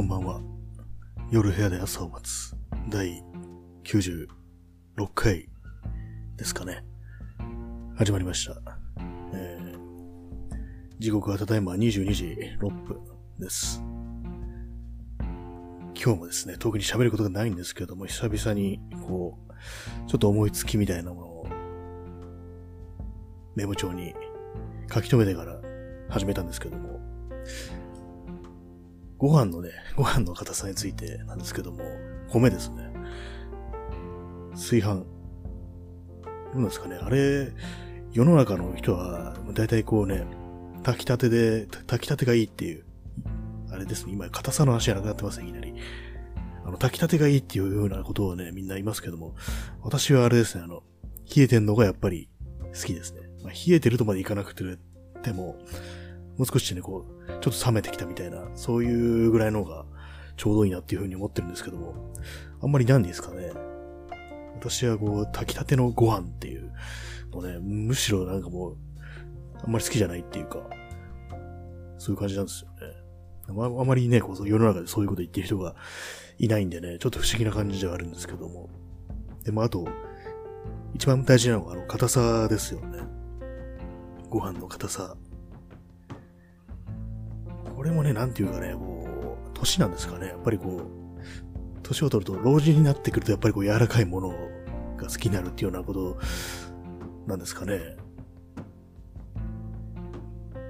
こんばんは。夜部屋で朝を待つ第96回ですかね。始まりました。えー、時刻はただいま22時6分です。今日もですね、特に喋ることがないんですけども、久々に、こう、ちょっと思いつきみたいなものを、メモ帳に書き留めてから始めたんですけども、ご飯のね、ご飯の硬さについてなんですけども、米ですね。炊飯。どうなんですかね。あれ、世の中の人は、だいたいこうね、炊きたてで、炊きたてがいいっていう、あれですね、今、硬さの話じゃなくなってますね、いきなり。あの、炊きたてがいいっていうようなことをね、みんな言いますけども、私はあれですね、あの、冷えてんのがやっぱり好きですね。まあ、冷えてるとまでいかなくても、もう少しね、こう、ちょっと冷めてきたみたいな、そういうぐらいの方がちょうどいいなっていうふうに思ってるんですけども、あんまりなんですかね。私はこう、炊きたてのご飯っていうのね、むしろなんかもう、あんまり好きじゃないっていうか、そういう感じなんですよね。ああまりね、こう世の中でそういうこと言ってる人がいないんでね、ちょっと不思議な感じではあるんですけども。でもあと、一番大事なのがあの、硬さですよね。ご飯の硬さ。これもね、なんていうかね、こう、年なんですかね。やっぱりこう、年を取ると、老人になってくると、やっぱりこう、柔らかいものが好きになるっていうようなことなんですかね。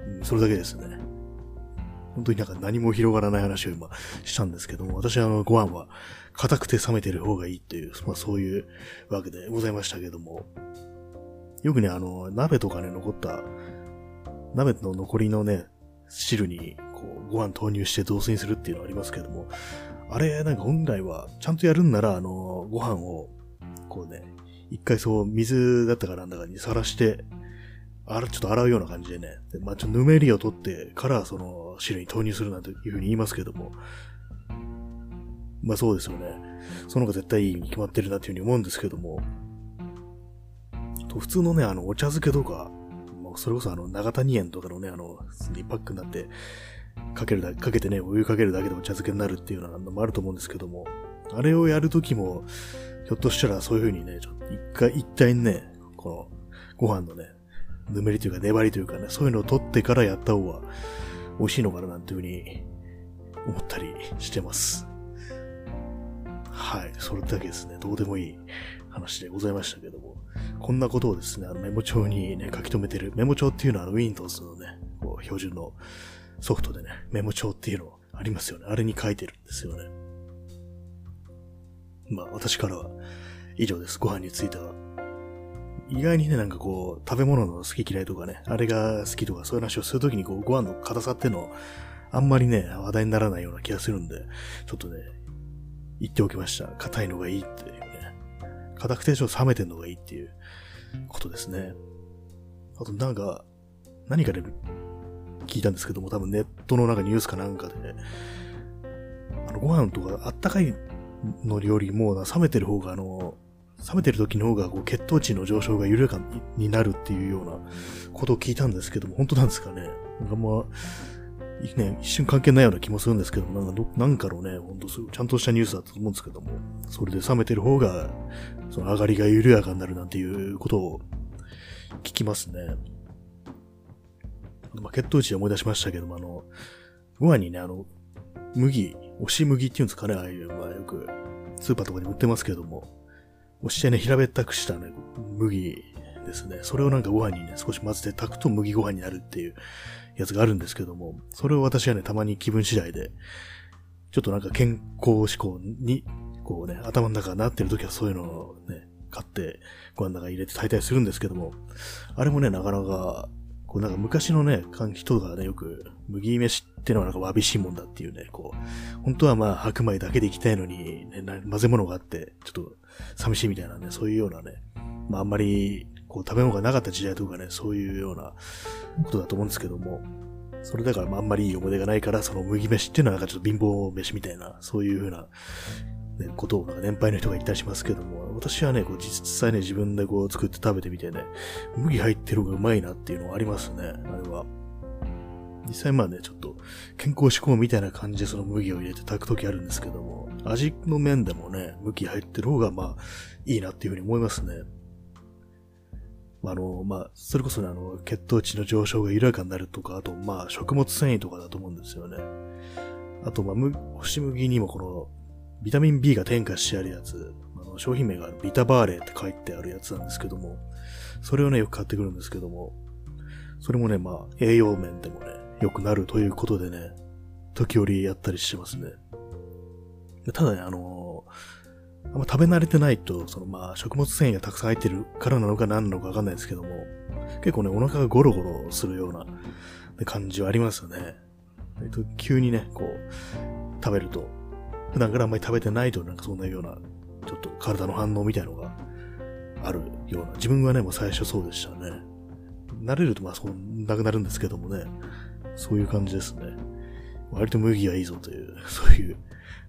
うん、それだけですね。本当になんか何も広がらない話を今したんですけども、私はあの、ご飯は硬くて冷めてる方がいいっていう、まあそういうわけでございましたけども、よくね、あの、鍋とかね、残った、鍋の残りのね、汁に、こう、ご飯投入して雑炊にするっていうのはありますけども、あれ、なんか本来は、ちゃんとやるんなら、あの、ご飯を、こうね、一回そう、水だったかなんだかにさらして、あら、ちょっと洗うような感じでね、でまあ、ちょっとぬめりを取ってから、その、汁に投入するなんていうふうに言いますけども、まあそうですよね。その方が絶対いいに決まってるなっていうふうに思うんですけども、と普通のね、あの、お茶漬けとか、もうそれこそあの、長谷園とかのね、あの、2パックになって、かけるだけ、かけてね、お湯かけるだけでお茶漬けになるっていうのもあると思うんですけども、あれをやるときも、ひょっとしたらそういう風にね、ちょっと一回、一体ね、この、ご飯のね、ぬめりというか粘りというかね、そういうのを取ってからやった方が美味しいのかななんていう風に思ったりしてます。はい、それだけですね、どうでもいい話でございましたけども、こんなことをですね、あのメモ帳にね、書き留めてる。メモ帳っていうのはあの Windows のね、こう標準のソフトでね、メモ帳っていうのありますよね。あれに書いてるんですよね。まあ私からは以上です。ご飯については。意外にね、なんかこう、食べ物の好き嫌いとかね、あれが好きとかそういう話をするときにこう、ご飯の硬さってのあんまりね、話題にならないような気がするんで、ちょっとね、言っておきました。硬いのがいいっていうね。硬くてちょっと冷めてんのがいいっていうことですね。あとなんか、何かで聞いたんですけども、多分ネットのなんかニュースかなんかで、ね、あの、ご飯とかあったかいのよりも冷めてる方が、あの、冷めてる時の方がこう血糖値の上昇が緩やかになるっていうようなことを聞いたんですけども、本当なんですかね？なんかまあ、ね、一瞬関係ないような気もするんですけども、なんかど、なんかのね、ほんとちゃんとしたニュースだと思うんですけども、それで冷めてる方が、その上がりが緩やかになるなんていうことを聞きますね。まあ、血糖値で思い出しましたけども、あの、ご飯にね、あの、麦、押し麦っていうんですかね、ああいう、まあよく、スーパーとかに売ってますけども、押してね、平べったくしたね、麦ですね。それをなんかご飯にね、少し混ぜて炊くと麦ご飯になるっていうやつがあるんですけども、それを私はね、たまに気分次第で、ちょっとなんか健康志向に、こうね、頭の中がなってる時はそういうのをね、買って、ご飯の中に入れて炊いたりするんですけども、あれもね、なかなか、こうなんか昔のね、人がね、よく、麦飯ってのはなんかわびしいもんだっていうね、こう、本当はまあ白米だけでいきたいのに、ね、混ぜ物があって、ちょっと寂しいみたいなね、そういうようなね、まああんまり、こう食べ物がなかった時代とかね、そういうようなことだと思うんですけども、それだからまああんまりいい思い出がないから、その麦飯っていうのはなんかちょっと貧乏飯みたいな、そういうふうな、ね、ことをなんか年配の人が言ったりしますけども、私はね、こう実際ね、自分でこう作って食べてみてね、麦入ってる方がうまいなっていうのはありますね、あれは。実際まあね、ちょっと健康志向みたいな感じでその麦を入れて炊くときあるんですけども、味の面でもね、麦入ってる方がまあいいなっていうふうに思いますね。あの、まあ、それこそね、あの、血糖値の上昇が緩やかになるとか、あと、まあ、食物繊維とかだと思うんですよね。あと、まあ、干し麦にもこの、ビタミン B が添加してあるやつ、あの商品名がビタバーレーって書いてあるやつなんですけども、それをね、よく買ってくるんですけども、それもね、まあ、栄養面でもね、良くなるということでね、時折やったりしてますね。ただね、あのあんま食べ慣れてないと、そのまあ食物繊維がたくさん入ってるからなのか何なのかわかんないですけども、結構ね、お腹がゴロゴロするような感じはありますよね。急にね、こう、食べると、普段からあんまり食べてないとなんかそんなような、ちょっと体の反応みたいのがあるような、自分はね、もう最初そうでしたね。慣れるとまあそうなくなるんですけどもね、そういう感じですね。割と麦がいいぞという、そういう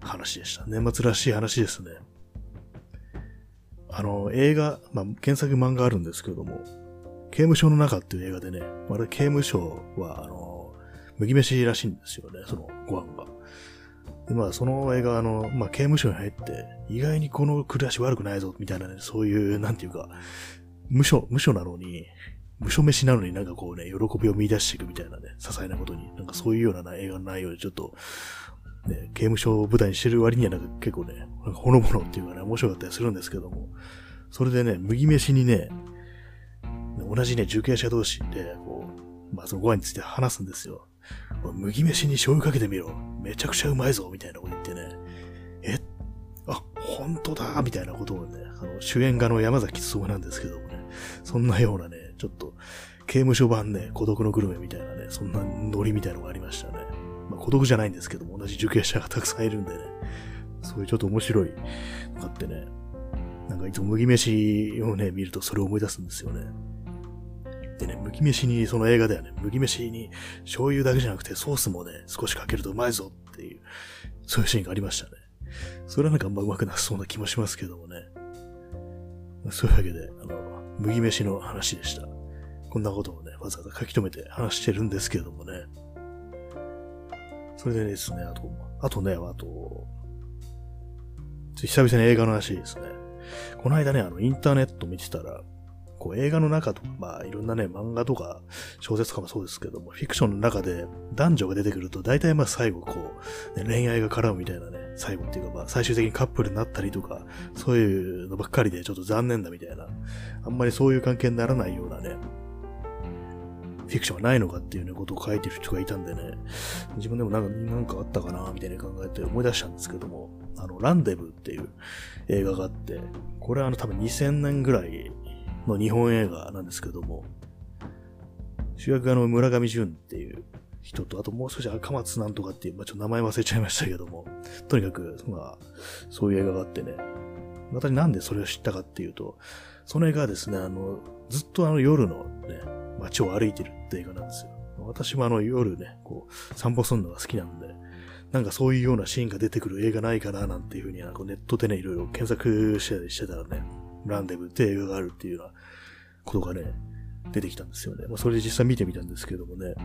話でした。年末らしい話ですね。あの、映画、まあ、検索漫画あるんですけども、刑務所の中っていう映画でね、あれ刑務所は、あの、麦飯らしいんですよね、そのご飯が。で、まあ、その映画、あの、まあ、刑務所に入って、意外にこの暮らし悪くないぞ、みたいなね、そういう、なんていうか、無所、無所なのに、無所飯なのになんかこうね、喜びを見出していくみたいなね、些細なことに、なんかそういうような映画の内容でちょっと、ね、刑務所を舞台にしてる割にはなんか結構ね、なんかほのぼのっていうかね、面白かったりするんですけども、それでね、麦飯にね、同じね、受刑者同士で、こう、まあそのご飯について話すんですよ。麦飯に醤油かけてみろ。めちゃくちゃうまいぞ、みたいなこと言ってね。え？あ、本当だみたいなことをね、あの、主演家の山崎努なんですけどもね、そんなようなね、ちょっと、刑務所版ね、孤独のグルメみたいなね、そんなノリみたいなのがありましたね。まあ、孤独じゃないんですけども、同じ受刑者がたくさんいるんでね、そういうちょっと面白いのがあってね、なんかいつも麦飯をね、見るとそれを思い出すんですよね。でね、麦飯に、その映画ではね、麦飯に醤油だけじゃなくてソースもね、少しかけるとうまいぞっていう、そういうシーンがありましたね。それはなんかあんまうまくなさそうな気もしますけどもね。そういうわけで、あの、麦飯の話でした。こんなことをね、わざわざ書き留めて話してるんですけれどもね。それでですね、あと、あとね、あと、久々に映画の話ですね。この間ね、あの、インターネット見てたら、こう映画の中とか、まあいろんなね、漫画とか小説とかもそうですけども、フィクションの中で男女が出てくると、大体まあ最後こう、ね、恋愛が絡むみたいなね、最後っていうかまあ最終的にカップルになったりとか、そういうのばっかりでちょっと残念だみたいな、あんまりそういう関係にならないようなね、フィクションはないのかっていうね、ことを書いてる人がいたんでね、自分でもなんか、なんかあったかな、みたいに考えて思い出したんですけども、あの、ランデブっていう映画があって、これはあの多分2000年ぐらいの日本映画なんですけども、主役があの村上淳っていう人と、あともう少し赤松なんとかっていう、まあ、ちょっと名前忘れちゃいましたけども、とにかく、まあ、そういう映画があってね、私なんでそれを知ったかっていうと、その映画はですね、あの、ずっとあの夜のね、街を歩いてるって映画なんですよ。私もあの夜ね、こう、散歩するのが好きなんで、なんかそういうようなシーンが出てくる映画ないかななんていうふうにネットでね、いろいろ検索したりしてたらね、ランデブって映画があるっていうようなことがね、出てきたんですよね。まあ、それで実際見てみたんですけどもね、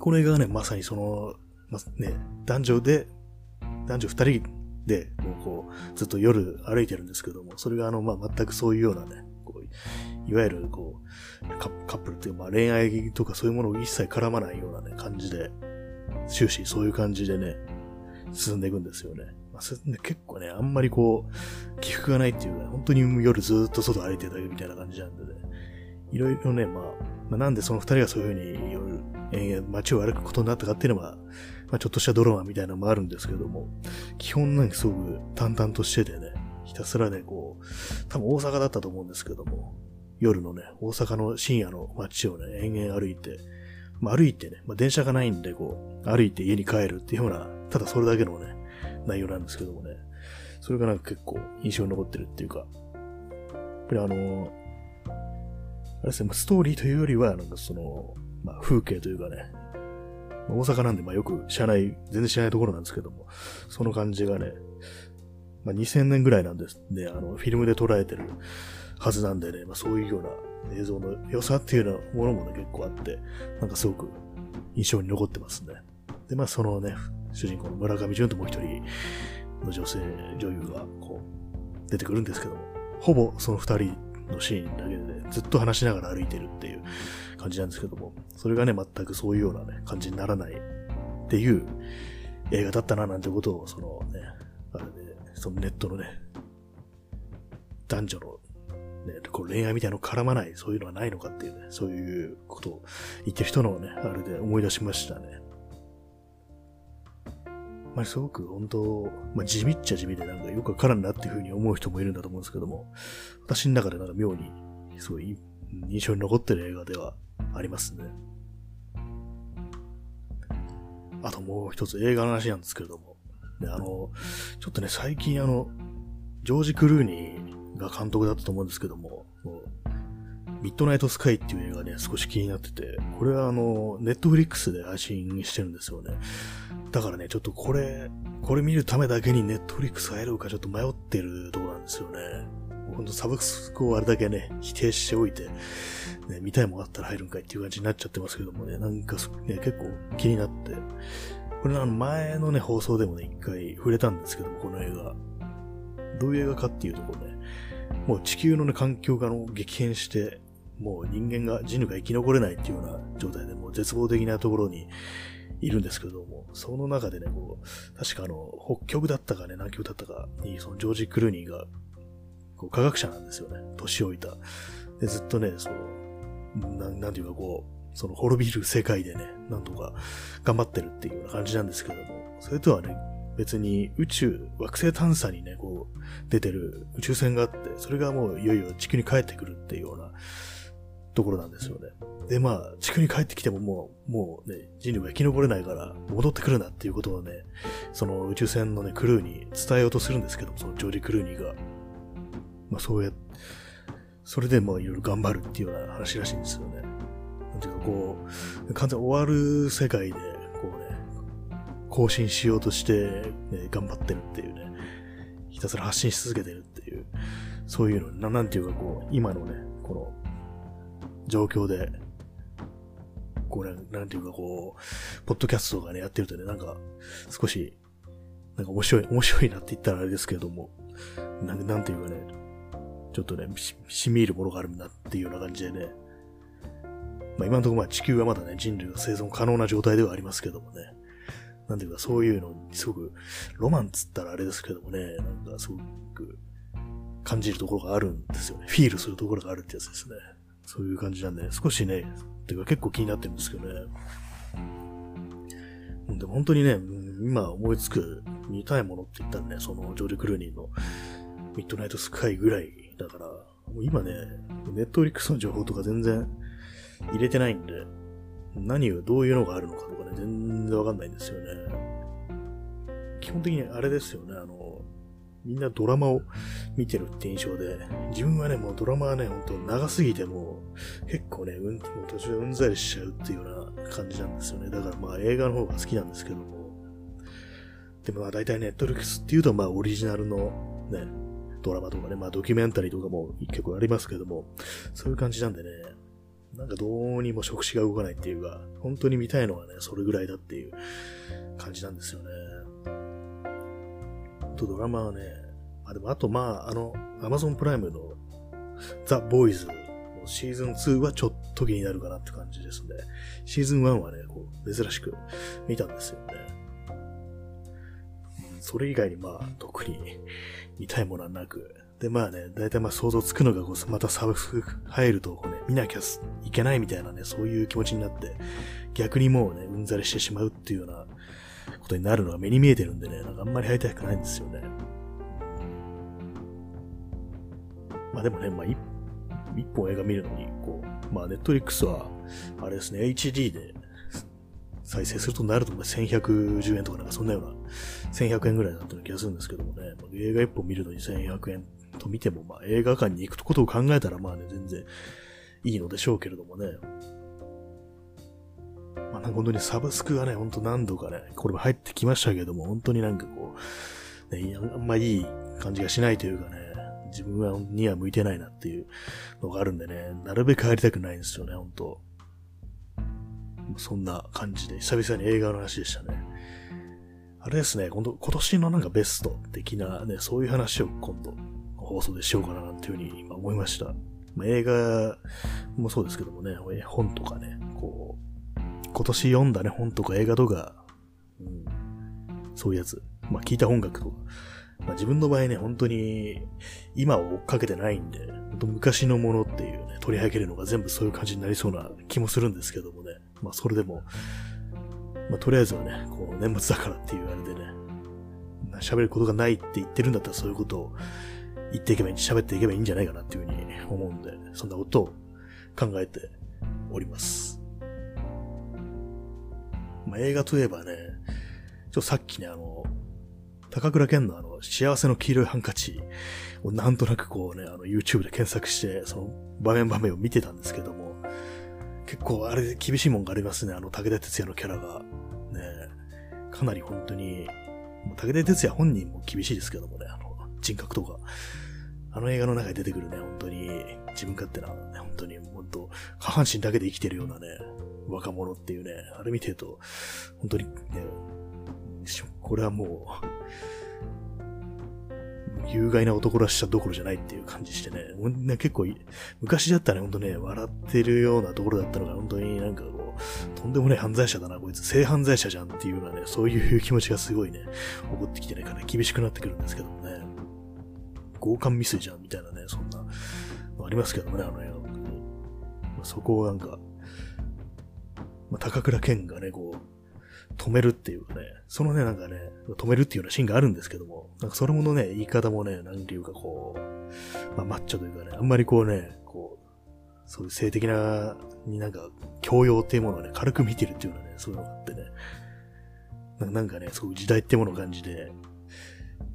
この映画がね、まさにその、まあ、ね、男女で、男女二人で、もうこう、ずっと夜歩いてるんですけども、それがあの、まあ、全くそういうようなね、こう、いわゆるこう、カップルっていう、まあ、恋愛とかそういうものを一切絡まないようなね、感じで、終始そういう感じでね、進んでいくんですよね。結構ね、あんまりこう、起伏がないっていうか、本当に夜ずっと外歩いてるだけみたいな感じなんでね、いろいろね、まあ、まあ、なんでその二人がそういうふうに夜、えー、街を歩くことになったかっていうのは、まあ、ちょっとしたドラマみたいなのもあるんですけども、基本なんかすごく淡々としててね、ひたすらね、こう、多分大阪だったと思うんですけども、夜のね、大阪の深夜の街をね、延々歩いて、まあ、歩いてね、まあ、電車がないんで、こう、歩いて家に帰るっていうような、ただそれだけのね、内容なんですけどもね、それがなんか結構印象に残ってるっていうか、やっぱりあの、あれですね、ストーリーというよりは、なんかその、まあ、風景というかね、大阪なんで、まあよく知らない、全然知らないところなんですけども、その感じがね、まあ2000年ぐらいなんですね、あの、フィルムで捉えてるはずなんでね、まあそういうような映像の良さっていうようなものもね、結構あって、なんかすごく印象に残ってますね。で、まあそのね、主人公の村上淳ともう一人の女性女優がこう出てくるんですけども、ほぼその二人のシーンだけで、ね、ずっと話しながら歩いてるっていう感じなんですけども、それがね、全くそういうようなね、感じにならないっていう映画だったななんてことを、そのね、あれで、そのネットのね、男女のね、こう恋愛みたいなの絡まない、そういうのはないのかっていうね、そういうことを言ってる人のね、あれで思い出しましたね。まあ、すごく本当、まあ、地味っちゃ地味でなんかよくわからんなっていうふうに思う人もいるんだと思うんですけども、私の中でなんか妙に、すごい印象に残ってる映画ではありますね。あともう一つ映画の話なんですけれども、あの、ちょっとね、最近あの、ジョージ・クルーニーが監督だったと思うんですけど、もミッドナイトスカイっていう映画ね、少し気になってて、これはあの、ネットフリックスで配信してるんですよね。だからね、ちょっとこれ、これ見るためだけにネットフリックス入るかちょっと迷ってるところなんですよね。ほんとサブスクをあれだけね、否定しておいて、ね、見たいものあったら入るんかいっていう感じになっちゃってますけどもね、なんかね、結構気になって、これあの前のね、放送でもね、一回触れたんですけども、この映画。どういう映画かっていうとこね、もう地球のね、環境がの激変して、もう人間が、人類が生き残れないっていうような状態で、もう絶望的なところにいるんですけども、その中でね、こう、確かあの、北極だったかね、南極だったかに、そのジョージ・クルーニーが、こう、科学者なんですよね。年老いた。で、ずっとね、その、ななんていうかこう、その滅びる世界でね、なんとか頑張ってるっていうような感じなんですけども、それとはね、別に宇宙、惑星探査にね、こう、出てる宇宙船があって、それがもういよいよ地球に帰ってくるっていうようなところなんですよね。で、まあ、地球に帰ってきてももう、もうね、人類は生き残れないから戻ってくるなっていうことをね、その宇宙船のね、クルーに伝えようとするんですけども、そのジョージ・クルーニーが。まあ、そうや、それでまあ、いろいろ頑張るっていうような話らしいんですよね。なんていうかこう、完全終わる世界で、こうね、更新しようとして、ね、頑張ってるっていうね、ひたすら発信し続けてるっていう、そういうの、ななんていうかこう、今のね、この、状況で、こうね、なんていうかこう、ポッドキャストとかね、やってるとね、なんか、少し、なんか面白い、面白いなって言ったらあれですけれども、なんなんていうかね、ちょっとね、し、しみ入るものがあるんだっていうような感じでね、まあ今のところまあ地球はまだね、人類が生存可能な状態ではありますけどもね、なんていうかそういうのにすごく、ロマンつったらあれですけどもね、なんかすごく感じるところがあるんですよね。フィールするところがあるってやつですね。そういう感じなんで、少しね、てか結構気になってるんですけどね。でも本当にね、今思いつく見たいものって言ったらね、そのジョージ・クルーニーのミッドナイトスカイぐらいだから、もう今ね、ネットフリックスの情報とか全然入れてないんで、何を、どういうのがあるのかとかね、全然わかんないんですよね。基本的にあれですよね、あの、みんなドラマを見てるって印象で、自分はね、もうドラマはね、ほんと長すぎても結構ね、うん、もう途中でうんざりしちゃうっていうような感じなんですよね。だからまあ映画の方が好きなんですけども。でもまあ大体ネットリックスっていうとまあオリジナルのね、ドラマとかね、まあドキュメンタリーとかも結構ありますけども、そういう感じなんでね、なんかどうにも触手が動かないっていうか、本当に見たいのはね、それぐらいだっていう感じなんですよね。とドラマはね、あ、でもあとまあ、あの、アマゾンプライムのザ・ボーイズのシーズン2はちょっと気になるかなって感じですね。シーズン1はね、こう、珍しく見たんですよね。それ以外にまあ、特に見たいものはなく、で、まあね、だいたいまあ想像つくのがこう、またサブスク入ると、こうね、見なきゃいけないみたいなね、そういう気持ちになって、逆にもうね、うんざりしてしまうっていうようなことになるのが目に見えてるんでね、なんかあんまり入りたくないんですよね。まあでもね、まあ一本映画見るのに、こう、まあネットリックスは、あれですね、HD で再生するとなると1110円とかなんかそんなような、1100円ぐらいだったような気がするんですけどもね、まあ、映画一本見るのに1100円と見ても、まあ映画館に行くことを考えたらまあね、全然いいのでしょうけれどもね。まあ、なんか本当にサブスクがね、ほんと何度かね、これも入ってきましたけども、本当になんかこう、ね、あんまいい感じがしないというかね、自分はには向いてないなっていうのがあるんでね、なるべく入りたくないんですよね、本当そんな感じで、久々に映画の話でしたね。あれですね、今度、今年のなんかベスト的なね、そういう話を今度、放送でしようかななんていうふうに今思いました。まあ、映画もそうですけどもね、本とかね、今年読んだね、本とか映画とか、うん、そういうやつ、まあ聞いた音楽とか、まあ、自分の場合ね、本当に今を追っかけてないんで、本当昔のものっていうね、取り上げるのが全部そういう感じになりそうな気もするんですけどもね。まあそれでも、まあとりあえずはね、こう年末だからっていうあれでね、喋ることがないって言ってるんだったらそういうことを言っていけばいい、喋っていけばいいんじゃないかなっていうふうに思うんで、そんなことを考えております。まあ映画といえばね、ちょっとさっきね、あの、高倉健のあの、幸せの黄色いハンカチをなんとなくこうね、あの、YouTube で検索して、その場面場面を見てたんですけども、結構あれ厳しいもんがありますね、あの、武田鉄矢のキャラが。ね、かなり本当に、武田鉄矢本人も厳しいですけどもね、あの、人格とか。あの映画の中に出てくるね、本当に、自分勝手な、ね、本当に、本当、下半身だけで生きてるようなね、若者っていうね、あれ見てると、本当にね、これはもう、有害な男らしさどころじゃないっていう感じしてね、ね結構、昔だったらね、ほんとね、笑ってるようなところだったのが、本当になんかこう、とんでもない犯罪者だな、こいつ、性犯罪者じゃんっていうようなね、そういう気持ちがすごいね、起こってきてね、かなり厳しくなってくるんですけどもね、強姦未遂じゃんみたいなね、そんな、ありますけどもね、あの映画、本当に。まあ、そこをなんか、まあ、高倉健がね、こう、止めるっていうかね、そのね、なんかね、止めるっていうようなシーンがあるんですけども、なんかそれものね、言い方もね、なんていうかこう、まあマッチョというかね、あんまりこうね、こう、そういう性的な、になんか、教養っていうものをね、軽く見てるっていうのはね、そういうのがあってね、なんかね、そういう時代ってものを感じで、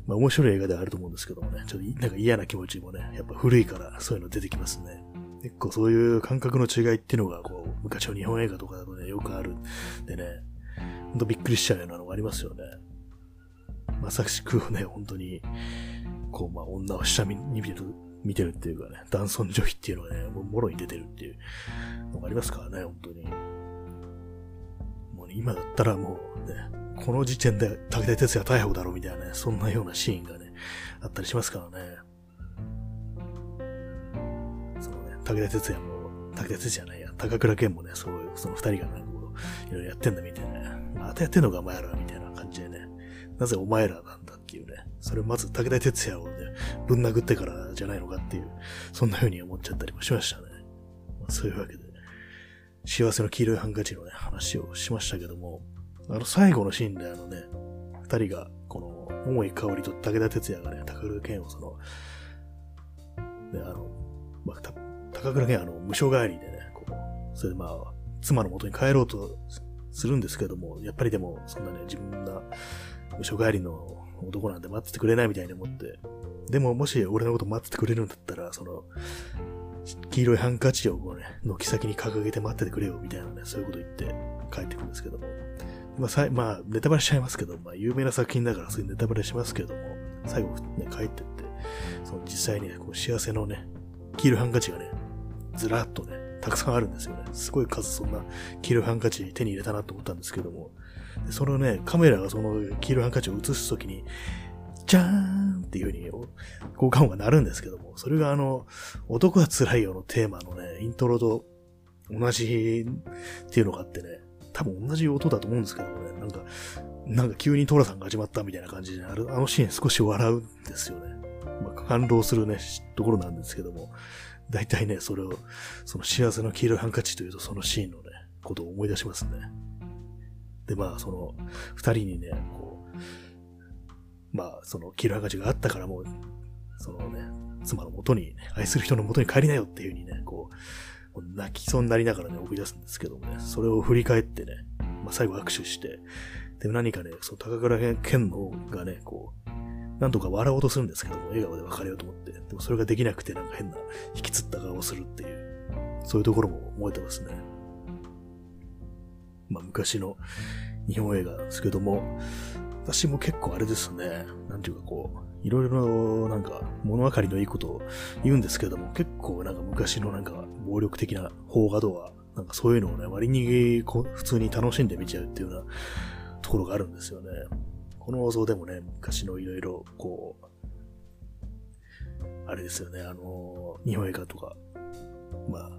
まあ面白い映画ではあると思うんですけどもね、ちょっとなんか嫌な気持ちもね、やっぱ古いからそういうの出てきますね。結構そういう感覚の違いっていうのが、こう、昔の日本映画とかだとよくあるでね、ほんとびっくりしちゃうようなのがありますよね。まさしくね、本当に、こう、まあ、女を下見に見てる、見てるっていうかね、男尊女卑っていうのがね、ももろに出てるっていうのがありますからね、本当に。もうね、今だったらもうね、この時点で武田鉄矢逮捕だろうみたいなね、そんなようなシーンがね、あったりしますからね。そのね、武田鉄矢も、武田鉄矢じゃないや、高倉健もね、そういう、その二人がね、こう、いろいろやってんだみたいなまたやってんのかお前らみたいな感じでね。なぜお前らなんだっていうね。それまず武田鉄矢をね、ぶん殴ってからじゃないのかっていう、そんな風に思っちゃったりもしましたね。まあ、そういうわけで、幸せの黄色いハンカチのね、話をしましたけども、あの最後のシーンであのね、二人が、この、桃井香りと武田鉄矢がね、高倉健をその、ね、あの、まあ、高倉健あの、無償帰りでね、それでまあ、妻の元に帰ろうとするんですけども、やっぱりでも、そんなね、自分が、無所帰りの男なんて待っててくれないみたいに思って、でももし俺のこと待っててくれるんだったら、その、黄色いハンカチをこうね、軒先に掲げて待っててくれよ、みたいなね、そういうこと言って帰ってくるんですけども。まあ、さまあ、ネタバレしちゃいますけど、まあ、有名な作品だからそういうネタバレしますけども、最後ね、帰ってって、その実際にね、こう幸せのね、黄色いハンカチがね、ずらっとね、たくさんあるんですよね。すごい数そんな黄色いハンカチ手に入れたなと思ったんですけども、そのね、カメラがその黄色いハンカチを映すときに、じゃーんっていう風に効果音が鳴るんですけども、それがあの、男は辛いよのテーマのね、イントロと同じっていうのがあってね、多分同じ音だと思うんですけどもね、なんか、なんか急にトラさんが始まったみたいな感じで、あのシーン少し笑うんですよね。まあ、感動するね、ところなんですけども、大体ね、それを、その幸せの黄色いハンカチというとそのシーンのね、ことを思い出しますね。で、まあ、その、二人にね、こう、まあ、その黄色いハンカチがあったからもう、そのね、妻の元に、愛する人の元に帰りなよっていう風にね、こう、泣きそうになりながらね、送り出すんですけどもね、それを振り返ってね、まあ、最後握手して、で、何かね、その高倉健のがね、こう、なんとか笑おうとするんですけども、笑顔で別れようと思って、でもそれができなくてなんか変な引きつった顔をするっていう、そういうところも覚えてますね。まあ昔の日本映画ですけども、私も結構あれですね、なんていうかこう、いろいろなんか物分かりのいいことを言うんですけども、結構なんか昔のなんか暴力的な邦画とは、なんかそういうのをね、割にこう普通に楽しんで見ちゃうっていうようなところがあるんですよね。この放送でもね、昔のいろいろ、こう、あれですよね、あの、日本映画とか、まあ、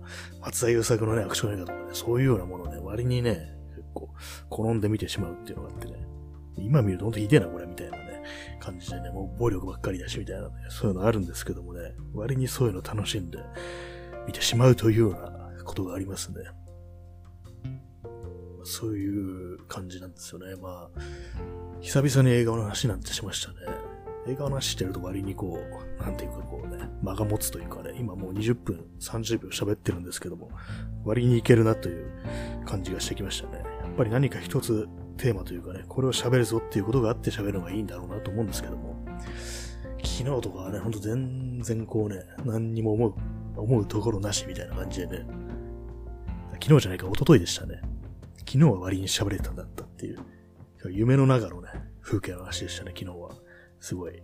松田優作のね、アクション映画とかね、そういうようなものをね、割にね、結構、好んで見てしまうっていうのがあってね、今見るとほんとひでえな、これ、みたいなね、感じでね、もう暴力ばっかりだし、みたいなね、そういうのあるんですけどもね、割にそういうの楽しんで見てしまうというようなことがありますね。そういう感じなんですよね。まあ、久々に映画の話なんてしましたね。映画の話してると割にこう、なんていうかこうね、間が持つというかね、今もう20分、30秒喋ってるんですけども、割にいけるなという感じがしてきましたね。やっぱり何か一つテーマというかね、これを喋るぞっていうことがあって喋るのがいいんだろうなと思うんですけども、昨日とかはね、ほんと全然こうね、何にも思う、思うところなしみたいな感じでね、昨日じゃないか、一昨日でしたね。昨日は割に喋れたんだったっていう、夢の中のね、風景の話でしたね、昨日は。すごい。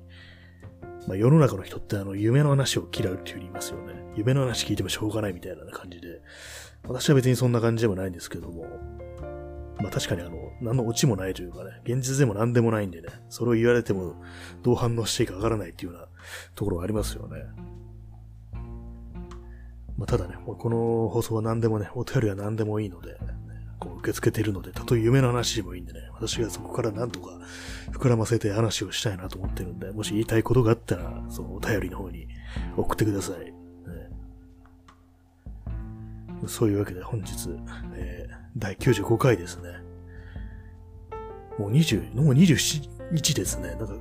まあ、世の中の人ってあの、夢の話を嫌うっていう風に言いますよね。夢の話聞いてもしょうがないみたいな感じで。私は別にそんな感じでもないんですけども。まあ確かにあの、何のオチもないというかね、現実でも何でもないんでね、それを言われてもどう反応していいかわからないっていうようなところがありますよね。まあただね、この放送は何でもね、お便りは何でもいいので、こう受け付けているので、たとえ夢の話でもいいんでね、私がそこから何とか膨らませて話をしたいなと思ってるんで、もし言いたいことがあったら、そのお便りの方に送ってください。ね、そういうわけで本日、えー、第95回ですね。もう20、もう27日ですね。なんか、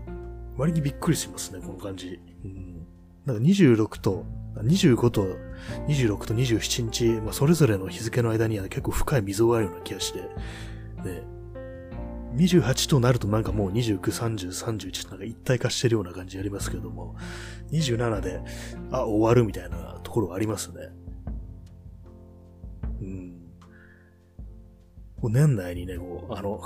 割にびっくりしますね、この感じ。うん、なんか26と25と26と27日、まあ、それぞれの日付の間には結構深い溝があるような気がして、ね、28となるとなんかもう29、30、31なんか一体化してるような感じありますけども、27で、あ、終わるみたいなところがありますね。うん。こう年内にね、こう、あの、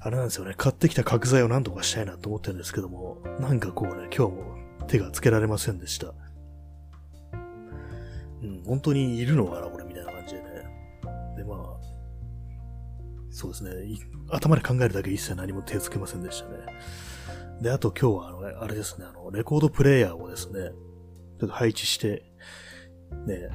あれなんですよね、買ってきた角材を何とかしたいなと思ってるんですけども、なんかこうね、今日も手がつけられませんでした。うん、本当にいるのかな、これ、みたいな感じでね。で、まあ、そうですね、頭で考えるだけ一切何も手つけませんでしたね。で、あと今日は、あの、あれですね、あの、レコードプレイヤーをですね、ちょっと配置して、ね、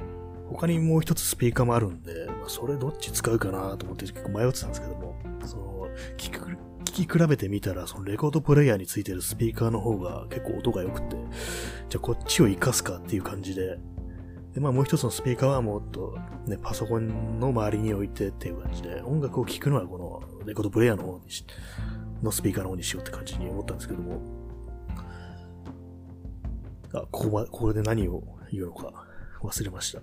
他にもう一つスピーカーもあるんで、まあ、それどっち使うかなと思って結構迷ってたんですけども、その、聞く、聞き比べてみたら、そのレコードプレイヤーについてるスピーカーの方が結構音が良くて、じゃあこっちを活かすかっていう感じで、で、まあもう一つのスピーカーはもっとね、パソコンの周りに置いてっていう感じで、音楽を聴くのはこのレコードプレイヤーの方にし、のスピーカーの方にしようって感じに思ったんですけども、あ、ここま、ここで何を言うのか忘れました。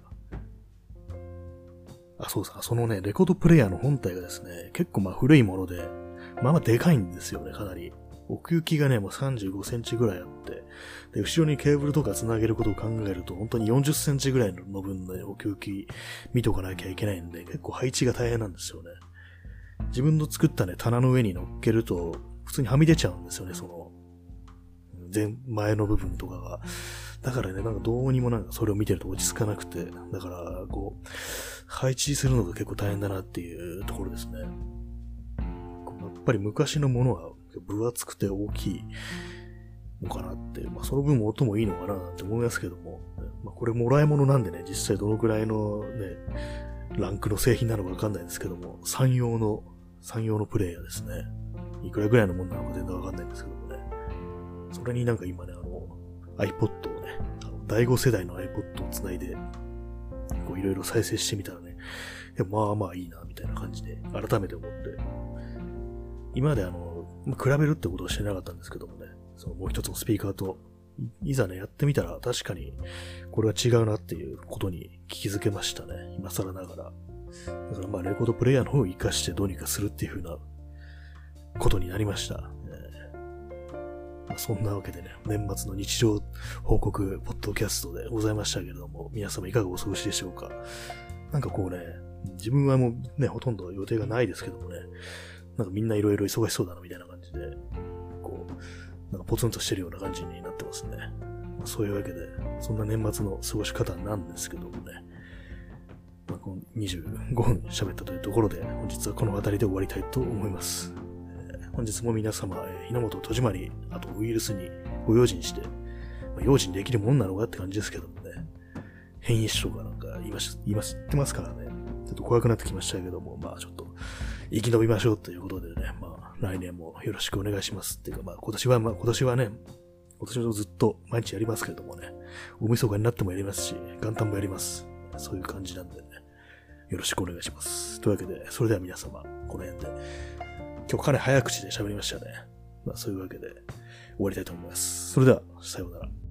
あ、そうさ、そのね、レコードプレイヤーの本体がですね、結構まあ古いもので、まあまあでかいんですよね、かなり。奥行きがね、もう35センチぐらいあって、で、後ろにケーブルとか繋げることを考えると、本当に40センチぐらいの分の奥行き見とかなきゃいけないんで、結構配置が大変なんですよね。自分の作ったね、棚の上に乗っけると、普通にはみ出ちゃうんですよね、その、前、前の部分とかが。だからね、なんかどうにもなんかそれを見てると落ち着かなくて、だから、こう、配置するのが結構大変だなっていうところですね。やっぱり昔のものは分厚くて大きいのかなって、まあその分音もいいのかなって思いますけども、まあこれもらい物なんでね、実際どのくらいのね、ランクの製品なのかわかんないですけども、産用の、産用のプレイヤーですね。いくらぐらいのもんなのか全然わかんないんですけどもね。それになんか今ね、あの、iPod をね、あの第5世代の iPod を繋いで、こういろいろ再生してみたらね、いやまあまあいいな、みたいな感じで、改めて思って、今まであの、比べるってことをしてなかったんですけどもね、そのもう一つのスピーカーと、いざね、やってみたら確かにこれは違うなっていうことに気づけましたね。今更ながら。だからまあレコードプレイヤーの方を活かしてどうにかするっていう風なことになりました。まあ、そんなわけでね、年末の日常報告ポッドキャストでございましたけれども、皆様いかがお過ごしでしょうか。なんかこうね、自分はもうね、ほとんど予定がないですけどもね、なんかみんないろいろ忙しそうだなみたいな感じで、なんかポツンとしてるような感じになってますね。まあ、そういうわけで、そんな年末の過ごし方なんですけどもね。まあ、この25分喋ったというところで、本日はこの辺りで終わりたいと思います。えー本日も皆様、えー、日の本戸締まり、あとウイルスにご用心して、まあ、用心できるもんなのかって感じですけどもね、変異種とかなんか言いまし、言います、言ってますからね、ちょっと怖くなってきましたけども、まあちょっと、生き延びましょうということでね、まあ来年もよろしくお願いしますっていうか、まあ今年は、まあ今年はね、今年もずっと毎日やりますけれどもね、大晦日になってもやりますし、元旦もやります。そういう感じなんでね、よろしくお願いします。というわけで、それでは皆様、この辺で、今日かなり早口で喋りましたね。まあそういうわけで終わりたいと思います。それでは、さようなら。